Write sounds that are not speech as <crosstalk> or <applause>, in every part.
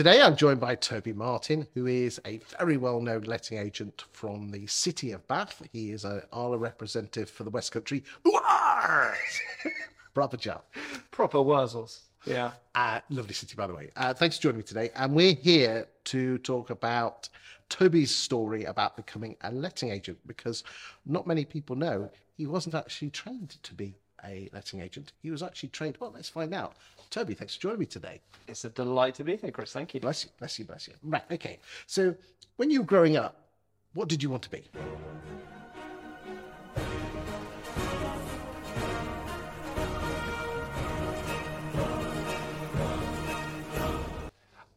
Today I'm joined by Toby Martin, who is a very well known letting agent from the city of Bath. He is a Arla representative for the West Country. <laughs> Proper chap. Proper Wurzels. Yeah. Uh, lovely city, by the way. Uh, thanks for joining me today. And we're here to talk about Toby's story about becoming a letting agent because not many people know he wasn't actually trained to be a letting agent. He was actually trained. Well, let's find out. Toby, thanks for joining me today. It's a delight to be here, Chris. Thank you. Bless you, bless you, bless you. Right, okay. So, when you were growing up, what did you want to be?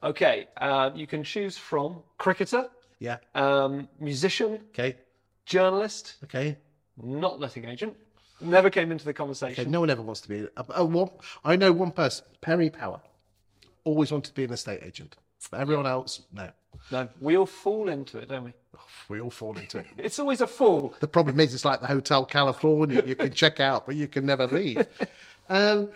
Okay, uh, you can choose from cricketer, Yeah. um, musician, Okay. journalist, Okay. not letting agent. Never came into the Okay. conversation. No one ever wants to be. A, oh, one, I know one person, Perry Power, always wanted to be an estate agent. Everyone else, no. No, we all fall into it, don't we? We all fall into it. <laughs> It's always a fall. The problem is, it's like the Hotel California. You can <laughs> check out, but you can never leave. Um,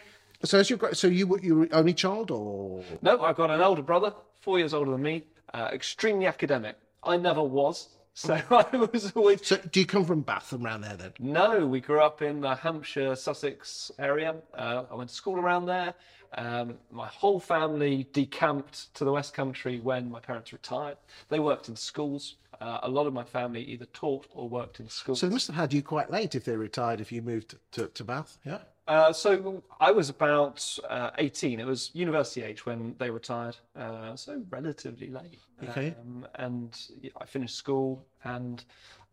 so, as you got, so you were your only child, or No, I've got an older brother, four years older than me, uh, extremely academic. I never was, so <laughs> I was always. so? Do you come from Bath and around there then? No, we grew up in the Hampshire, Sussex area. Uh, I went to school around there. Um, my whole family decamped to the West Country when my parents retired. They worked in schools. Uh, a lot of my family either taught or worked in schools. So they must have had you quite late if they retired. If you moved to, to Bath, yeah. Uh, so I was about uh, 18. It was university age when they retired, uh, so relatively late. Okay. Um, and yeah, I finished school, and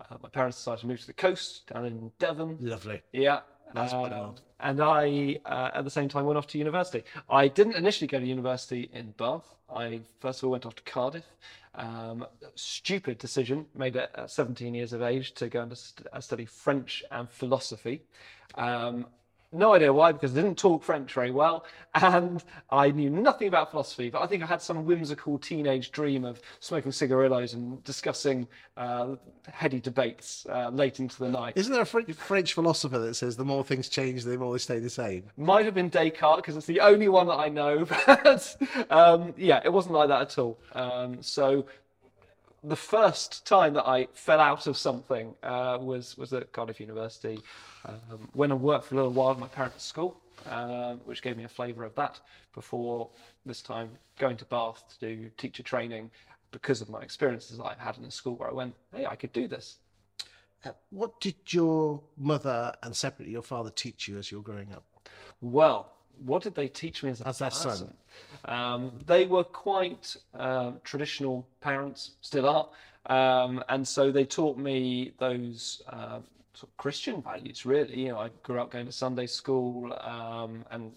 uh, my parents decided to move to the coast down in Devon. Lovely. Yeah. Nice Um, and I, uh, at the same time, went off to university. I didn't initially go to university in Bath. I first of all went off to Cardiff. Um, stupid decision made at uh, 17 years of age to go and st- uh, study French and philosophy. Um, no idea why, because I didn't talk French very well, and I knew nothing about philosophy. But I think I had some whimsical teenage dream of smoking cigarillos and discussing uh, heady debates uh, late into the night. Isn't there a French, French philosopher that says the more things change, the more they stay the same? Might have been Descartes because it's the only one that I know. <laughs> But um, yeah, it wasn't like that at all. Um, so the first time that I fell out of something uh, was was at Cardiff University um, when I worked for a little while at my parents' school, um, which gave me a flavour of that. Before this time going to Bath to do teacher training because of my experiences that I had in the school where I went, hey, I could do this. Uh, what did your mother and separately your father teach you as you were growing up? Well, what did they teach me as a As son? person? Um, they were quite um traditional parents, still are, um, and so they taught me those uh, sort of Christian values. Really, you know, I grew up going to Sunday school, um, and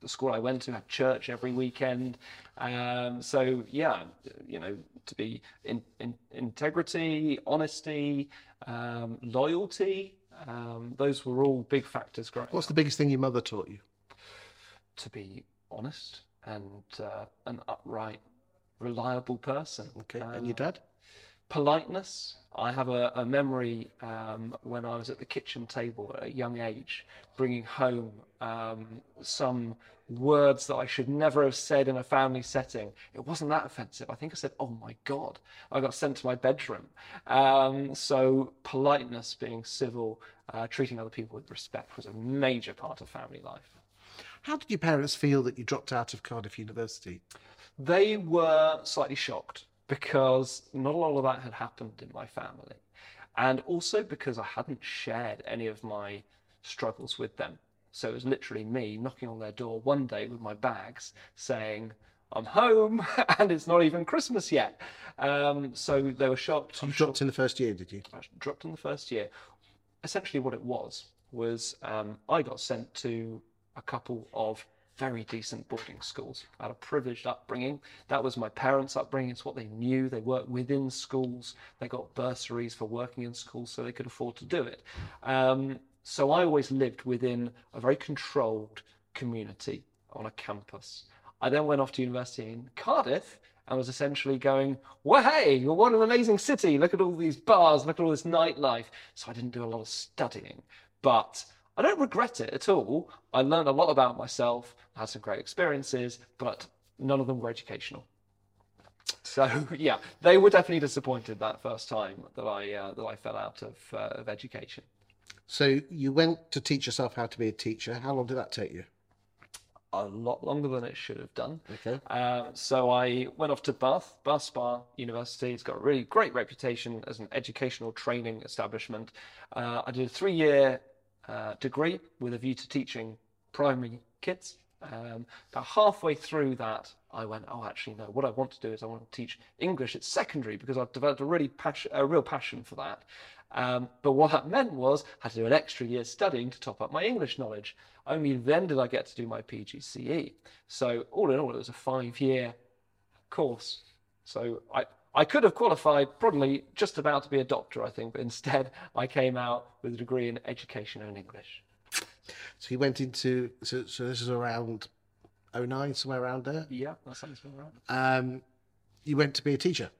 the school I went to had church every weekend. Um, so yeah, you know, to be in, in integrity, honesty, um, loyalty. Um, those were all big factors growing What's the biggest thing your mother taught you? To be honest and uh, an upright, reliable person. Okay, and Uh, your dad? politeness. I have a, a memory um, when I was at the kitchen table at a young age, bringing home um, some words that I should never have said in a family setting. It wasn't that offensive. I think I said, "Oh my God!" I got sent to my bedroom. Um, so politeness, being civil, uh, treating other people with respect was a major part of family life. How did your parents feel that you dropped out of Cardiff University? They were slightly shocked because not a lot of that had happened in my family. And also because I hadn't shared any of my struggles with them. So it was literally me knocking on their door one day with my bags saying, I'm home <laughs> and it's not even Christmas yet. Um, so they were shocked. You dropped in the first year, did you? I dropped in the first year. Essentially, what it was was um, I got sent to a couple of very decent boarding schools. I had a privileged upbringing. That was my parents' upbringing. It's what they knew. They worked within schools. They got bursaries for working in schools, so they could afford to do it. Um, so I always lived within a very controlled community on a campus. I then went off to university in Cardiff and was essentially going, well, hey, what an amazing city. Look at all these bars, look at all this nightlife. So I didn't do a lot of studying. But I don't regret it at all. I learned a lot about myself, had some great experiences, but none of them were educational. So <laughs> yeah, they were definitely disappointed that first time that I uh, that I fell out of uh, of education. So you went to teach yourself how to be a teacher. How long did that take you? A lot longer than it should have done. Okay. Um, so I went off to Bath, Bath Spa University. It's got a really great reputation as an educational training establishment. Uh, I did a three-year uh, degree with a view to teaching primary kids. Um, about halfway through that, I went, oh, actually, no. What I want to do is I want to teach English at secondary because I've developed a really passion, a real passion for that. Um, but what that meant was I had to do an extra year studying to top up my English knowledge. Only then did I get to do my PGCE. So all in all, it was a five-year course. So I, I could have qualified probably just about to be a doctor, I think, but instead <laughs> I came out with a degree in education and English. So you went into so, so this is around 09, somewhere around there. Yeah, that sounds about right. Um, you went to be a teacher.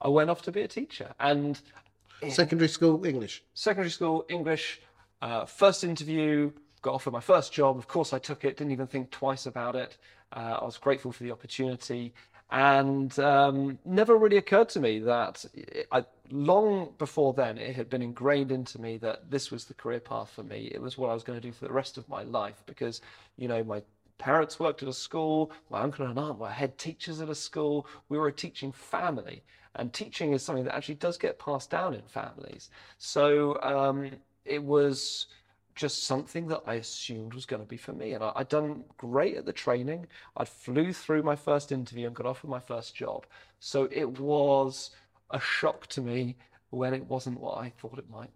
I went off to be a teacher and <clears throat> Secondary school English. secondary school English. Uh, first interview, got offered my first job. Of course, I took it. Didn't even think twice about it. Uh, I was grateful for the opportunity, and um, never really occurred to me that I, long before then it had been ingrained into me that this was the career path for me. It was what I was going to do for the rest of my life because you know my parents worked at a school, my uncle and aunt were head teachers at a school. We were a teaching family, and teaching is something that actually does get passed down in families. So um, it was just something that I assumed was going to be for me. And I, I'd done great at the training. I'd flew through my first interview and got offered my first job. So it was a shock to me when it wasn't what I thought it might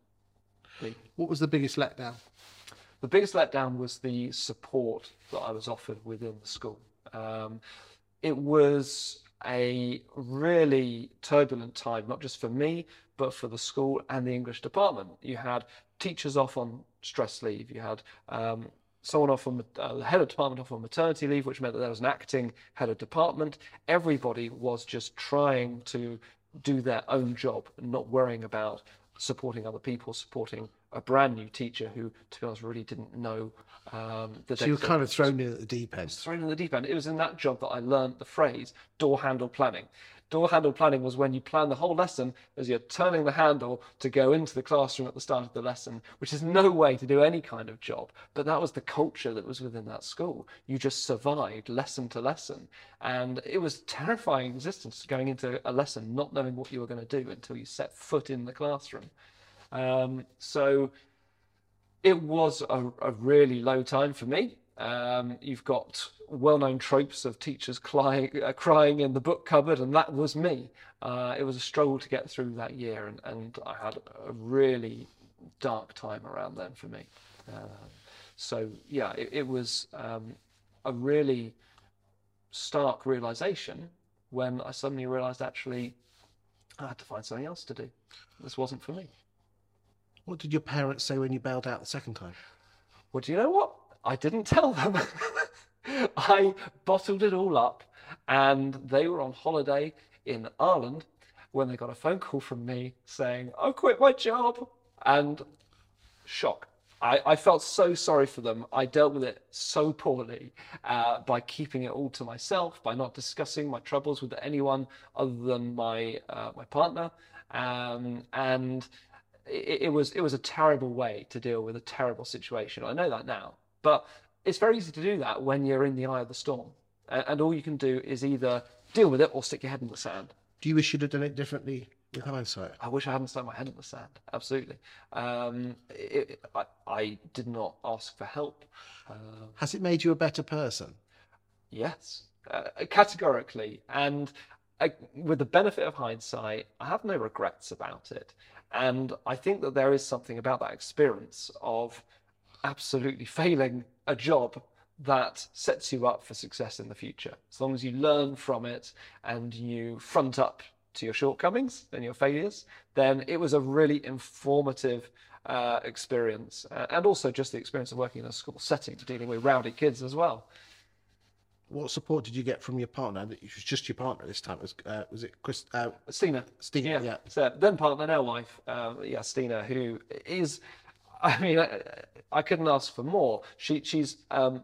be. What was the biggest letdown? The biggest letdown was the support that I was offered within the school. Um, it was a really turbulent time, not just for me, but for the school and the English department. You had teachers off on stress leave. You had um, someone off on uh, the head of department off on maternity leave, which meant that there was an acting head of department. Everybody was just trying to do their own job, and not worrying about supporting other people, supporting a brand new teacher who, to be honest, really didn't know um, So you were kind of thrown in at the deep end. thrown in the deep end. It was in that job that I learned the phrase door handle planning. Door handle planning was when you plan the whole lesson as you're turning the handle to go into the classroom at the start of the lesson, which is no way to do any kind of job. But that was the culture that was within that school. You just survived lesson to lesson. And it was terrifying existence going into a lesson not knowing what you were going to do until you set foot in the classroom. Um, so it was a, a really low time for me. Um, you've got well-known tropes of teachers crying, uh, crying in the book cupboard, and that was me. Uh, it was a struggle to get through that year, and, and I had a really dark time around then for me. Uh, so yeah, it, it was um, a really stark realization when I suddenly realized actually I had to find something else to do. This wasn't for me. What did your parents say when you bailed out the second time? Well, do you know what? I didn't tell them. <laughs> I bottled it all up, and they were on holiday in Ireland when they got a phone call from me saying, I quit my job. And shock. I, I felt so sorry for them. I dealt with it so poorly uh, by keeping it all to myself, by not discussing my troubles with anyone other than my uh, my partner, um, and it, it was it was a terrible way to deal with a terrible situation. I know that now, but it's very easy to do that when you're in the eye of the storm, and, all you can do is either deal with it or stick your head in the sand. Do you wish you'd have done it differently with hindsight? I wish I hadn't stuck my head in the sand. Absolutely. Um, it, I, I did not ask for help. Uh, Has it made you a better person? yes, uh, categorically. And uh, with the benefit of hindsight, I have no regrets about it. And I think that there is something about that experience of absolutely failing a job that sets you up for success in the future. As long as you learn from it and you front up to your shortcomings and your failures, then it was a really informative uh, experience. Uh, and also just the experience of working in a school setting, dealing with rowdy kids as well. What support did you get from your partner? That it was just your partner this time. Was uh, was it Chris? Uh, Stina. Steve? Yeah. yeah. So then partner, now wife, um, yeah, Stina, who is, I mean, I, I couldn't ask for more. She she's um,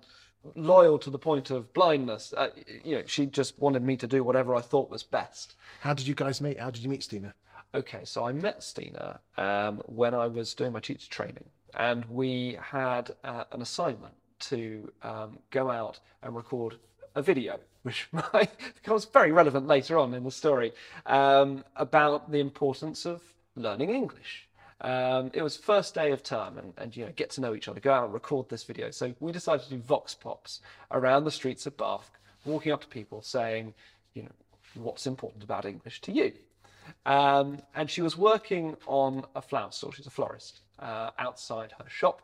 loyal to the point of blindness. Uh, you know, she just wanted me to do whatever I thought was best. How did you guys meet? How did you meet Stina? Okay, so I met Stina um, when I was doing my teacher training, and we had uh, an assignment to um, go out and record a video, which <laughs> might becomes very relevant later on in the story, um, about the importance of learning English. Um, it was first day of term, and, and you know get to know each other, go out and record this video. So we decided to do vox pops around the streets of Bath, walking up to people saying, you know, what's important about English to you. Um, and she was working on a flower store. She's a florist uh, outside her shop.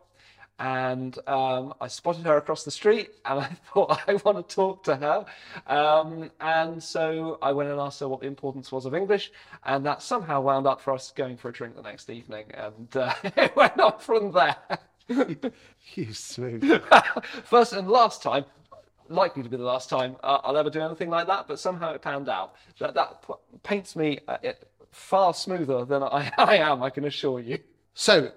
And um, I spotted her across the street <laughs> and I thought, I want to talk to her. Um, and so I went and asked her what the importance was of English. And that somehow wound up for us going for a drink the next evening. And uh, <laughs> it went on from there. <laughs> You smooth. First and last time, likely to be the last time uh, I'll ever do anything like that, but somehow it panned out. That, that p- paints me uh, it, far smoother than I, I am, I can assure you. So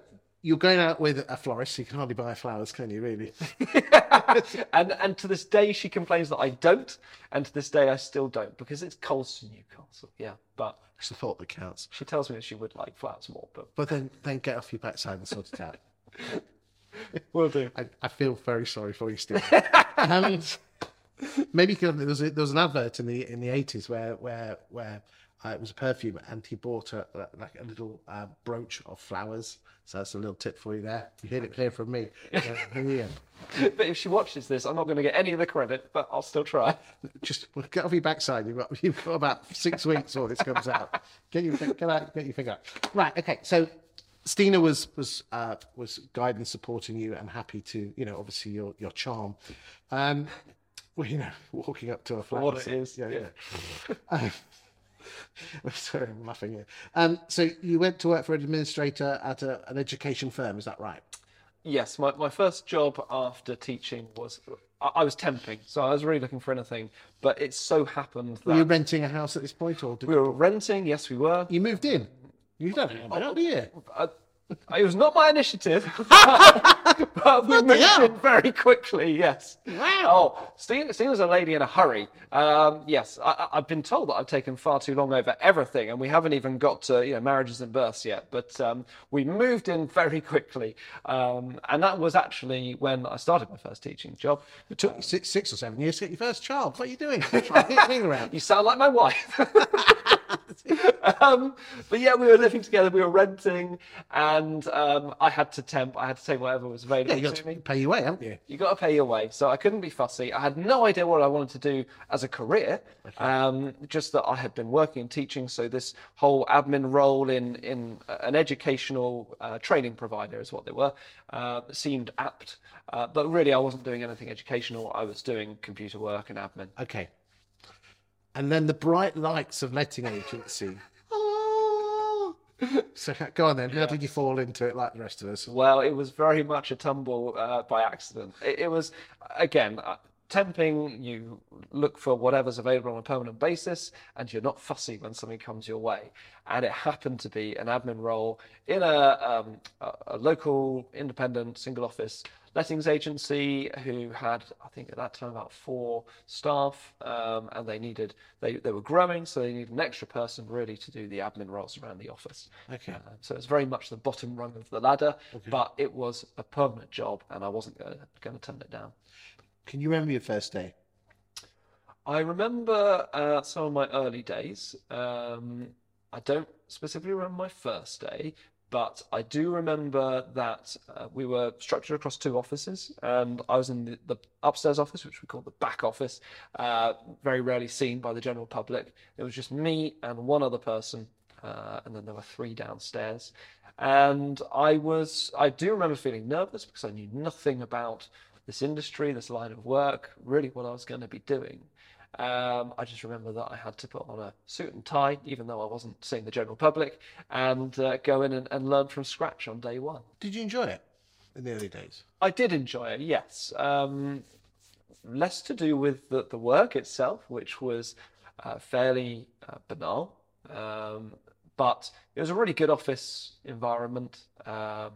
you're going out with a florist. You can hardly buy flowers, can you? Really? <laughs> and and to this day she complains that I don't, and to this day I still don't because it's Colston Newcastle. Yeah, but It's the thought that counts. she tells me that she would like flowers more, but But then, then get off your backside and sort it out. <laughs> we'll do. I, I feel very sorry for you, Steve. <laughs> and maybe you could, there was a, there was an advert in the in the eighties where where where uh, it was a perfume, and he bought a like a little uh, brooch of flowers. So that's a little tip for you there. You heard it clear from me. <laughs> Yeah. But if she watches this, I'm not going to get any of the credit, but I'll still try. Just well, get off your backside. You've got you've got about six weeks before this comes out. Get your get out, get your finger. out. Right. Okay. So Stina was was uh, was guiding, supporting you, and happy to you know obviously your your charm. Um, well, you know, walking up to a flat. what it is, Yeah. yeah. yeah. Um, <laughs> sorry, I'm laughing here. Um, so you went to work for an administrator at a, an education firm. Is that right? Yes, my, my first job after teaching was I, I was temping, so I was really looking for anything. But it so happened Were you that renting a house at this point, or did we were renting. Yes, we were. you moved in? You don't know about it, do you? It was not my initiative, <laughs> but we moved hell. in very quickly. Yes. Wow. Oh, Steve, Steve was a lady in a hurry. Um, yes, I, I've been told that I've taken far too long over everything, and we haven't even got to you know marriages and births yet. But um, we moved in very quickly, um, and that was actually when I started my first teaching job. It took you six, six or seven years to get your first child. What are you doing? <laughs> Trying to get me around. You sound like my wife. <laughs> um, but yeah, we were living together. We were renting, and um, I had to temp. I had to take whatever was available Yeah, you got to to me. pay your way, haven't you? You got to pay your way, so I couldn't be fussy. I had no idea what I wanted to do as a career, um, just that I had been working in teaching. So this whole admin role in in an educational uh, training provider is what they were uh, seemed apt. Uh, but really, I wasn't doing anything educational. I was doing computer work and admin. Okay. And then the bright lights of letting agency. <laughs> so go on then. How did you fall into it like the rest of us? Well, it was very much a tumble uh, by accident. It, it was, again, uh, temping, you look for whatever's available on a permanent basis and you're not fussy when something comes your way. And it happened to be an admin role in a, um, a, a local independent single office lettings agency who had, I think at that time, about four staff um, and they needed, they, they were growing, so they needed an extra person really to do the admin roles around the office. Okay. Uh, so it's very much the bottom rung of the ladder, but it was a permanent job, and I wasn't going to turn it down. Can you remember your first day? I remember uh, some of my early days. Um, I don't specifically remember my first day, but I do remember that uh, we were structured across two offices, and I was in the, the upstairs office, which we call the back office, uh, very rarely seen by the general public. It was just me and one other person, uh, and then there were three downstairs. And I was, I do remember feeling nervous because I knew nothing about this industry, this line of work, really what I was going to be doing. Um, I just remember that I had to put on a suit and tie, even though I wasn't seeing the general public, and uh, go in and, and learn from scratch on day one. Did you enjoy it in the early days? I did enjoy it, yes. Um, less to do with the, the work itself, which was uh, fairly uh, banal, um, but it was a really good office environment. Um,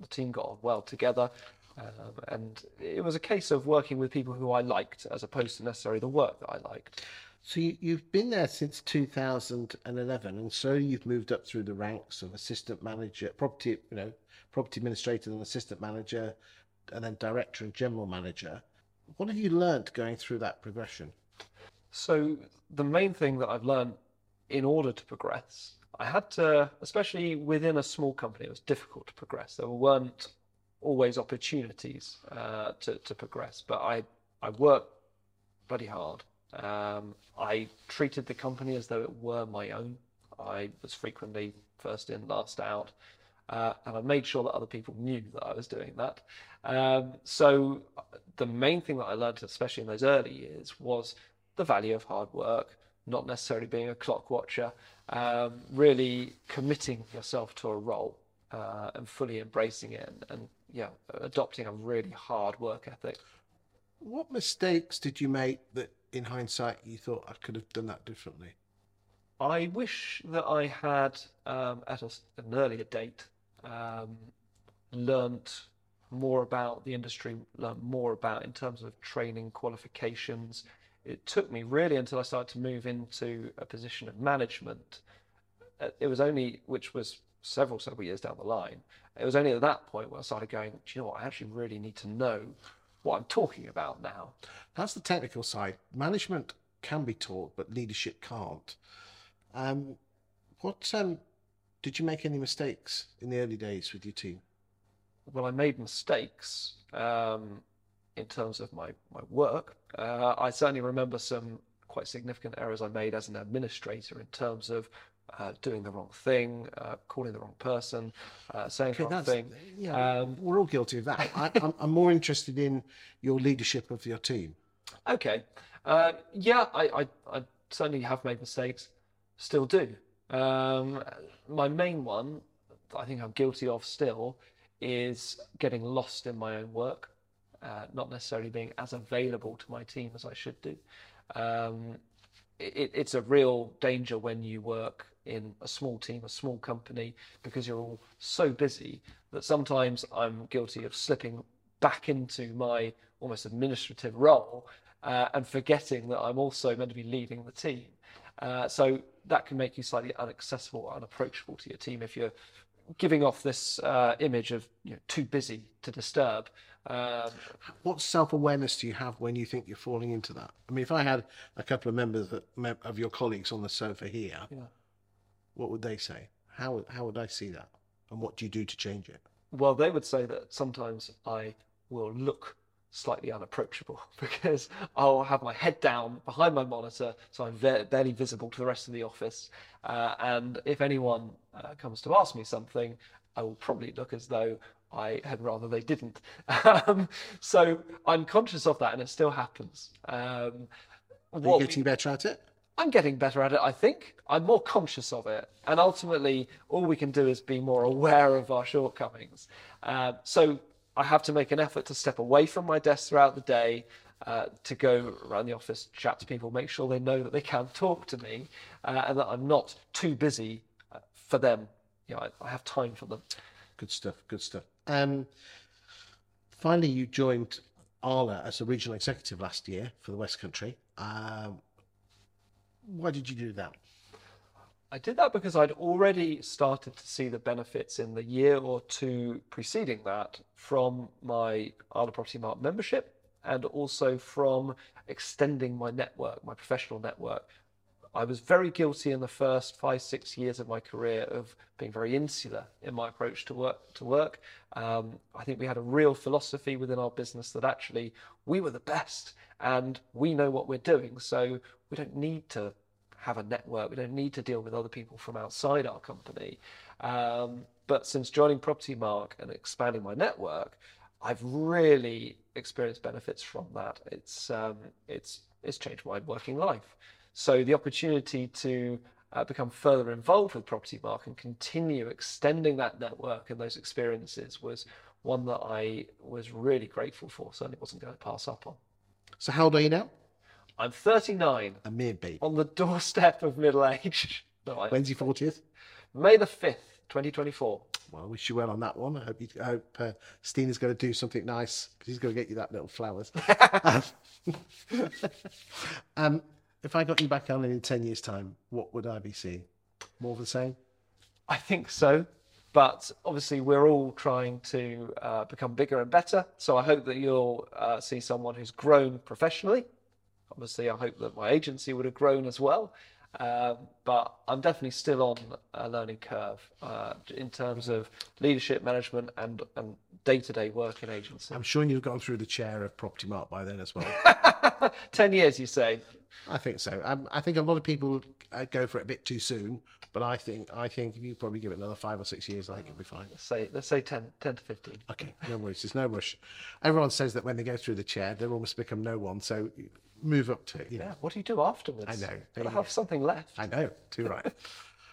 the team got on well together. Um, and it was a case of working with people who I liked as opposed to necessarily the work that I liked. So you, you've been there since 2011, and so you've moved up through the ranks of assistant manager, property, you know, property administrator, and assistant manager, and then director and general manager. What have you learnt going through that progression? So the main thing that I've learned in order to progress, I had to, especially within a small company, it was difficult to progress. There weren't always opportunities uh, to to progress, but I I worked bloody hard. Um, I treated the company as though it were my own. I was frequently first in, last out, uh, and I made sure that other people knew that I was doing that. Um, so the main thing that I learned, especially in those early years, was the value of hard work, not necessarily being a clock watcher, um, really committing yourself to a role uh, and fully embracing it, and, and yeah, adopting a really hard work ethic. What mistakes did you make that, in hindsight, you thought I could have done that differently? I wish that I had, um, at a, an earlier date, um, learnt more about the industry, learnt more about in terms of training qualifications. It took me really until I started to move into a position of management. Uh, It was only, which was several, several years down the line, it was only at that point where I started going, do you know what, I actually really need to know what I'm talking about now. That's the technical side. Management can be taught, but leadership can't. Um, what um, did you make any mistakes in the early days with your team? well, I made mistakes um, in terms of my, my work. Uh, I certainly remember some quite significant errors I made as an administrator in terms of uh, doing the wrong thing, uh, calling the wrong person, uh, saying the wrong thing. yeah. Um, we're all guilty of that. <laughs> I, I'm, I'm more interested in your leadership of your team. Okay. Uh, yeah, I, I, I certainly have made mistakes, still do. Um, my main one, I think I'm guilty of still, is getting lost in my own work, uh, not necessarily being as available to my team as I should do. Um, it, it's a real danger when you work in a small team, a small company, because you're all so busy that sometimes I'm guilty of slipping back into my almost administrative role uh, and forgetting that I'm also meant to be leading the team. Uh, so that can make you slightly inaccessible, unapproachable to your team if you're giving off this uh, image of you know, too busy to disturb. Um, What self awareness do you have when you think you're falling into that? I mean, if I had a couple of members of your colleagues on the sofa here, Yeah. What would they say? How would- how would I see that? And what do you do to change it? well, they would say that sometimes I will look slightly unapproachable <laughs> because I'll have my head down behind my monitor, so I'm ve- barely visible to the rest of the office. Uh, and if anyone uh, comes to ask me something, I will probably look as though I had rather they didn't. <laughs> Um, so I'm conscious of that, and it still happens. Um, Are you what we- getting better at it? I'm getting better at it, I think. I'm more conscious of it. And ultimately, all we can do is be more aware of our shortcomings. Uh, so I have to make an effort to step away from my desk throughout the day, uh, to go around the office, chat to people, make sure they know that they can talk to me, uh, and that I'm not too busy uh, for them. You know, I, I have time for them. Good stuff. Good stuff. Um, finally, you joined Arla as a regional executive last year for the West Country. Um, why did you do that? I did that because I'd already started to see the benefits in the year or two preceding that from my Arla Propertymark membership and also from extending my network, my professional network. I was very guilty in the first five, six years of my career of being very insular in my approach to work. To work, um, I think we had a real philosophy within our business that actually we were the best and we know what we're doing, so we don't need to have a network. We don't need to deal with other people from outside our company. Um, but since joining Propertymark and expanding my network, I've really experienced benefits from that. It's um, it's it's changed my working life. So the opportunity to uh, become further involved with Propertymark and continue extending that network and those experiences was one that I was really grateful for. Certainly wasn't going to pass up on. So, how old are you now? I'm 39 A mere baby. on the doorstep of middle age. <laughs> No, I, When's your 40th? May the 5th, 2024. Well, I wish you well on that one. I hope you, I hope uh, Stina's going to do something nice because he's going to get you that little flowers. <laughs> um, <laughs> um, if I got you back on in ten years' time, what would I be seeing? More of the same. I think so. But obviously, we're all trying to uh, become bigger and better. So I hope that you'll uh, see someone who's grown professionally. Obviously, I hope that my agency would have grown as well. Um, but I'm definitely still on a learning curve uh, in terms of leadership management and, and day-to-day work in agency. I'm sure you've gone through the chair of Propertymark by then as well. <laughs> Ten years, you say? I think so. Um, I think a lot of people uh, go for it a bit too soon, but I think I think if you probably give it another five or six years, I think it'll be fine. Let's say let's say 10, 10 to fifteen. Okay, no worries. There's no rush. Everyone says that when they go through the chair, they almost become no one. So move up to you know. Yeah. What do you do afterwards? I know. Gotta you have something left. I know. Too <laughs> right.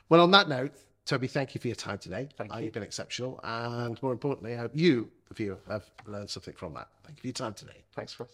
well, on that note, Toby, thank you for your time today. Thank Uh, you. You've been exceptional, and more importantly, I hope you, the viewer, have learned something from that. Thank you for your time today. Thanks, Chris.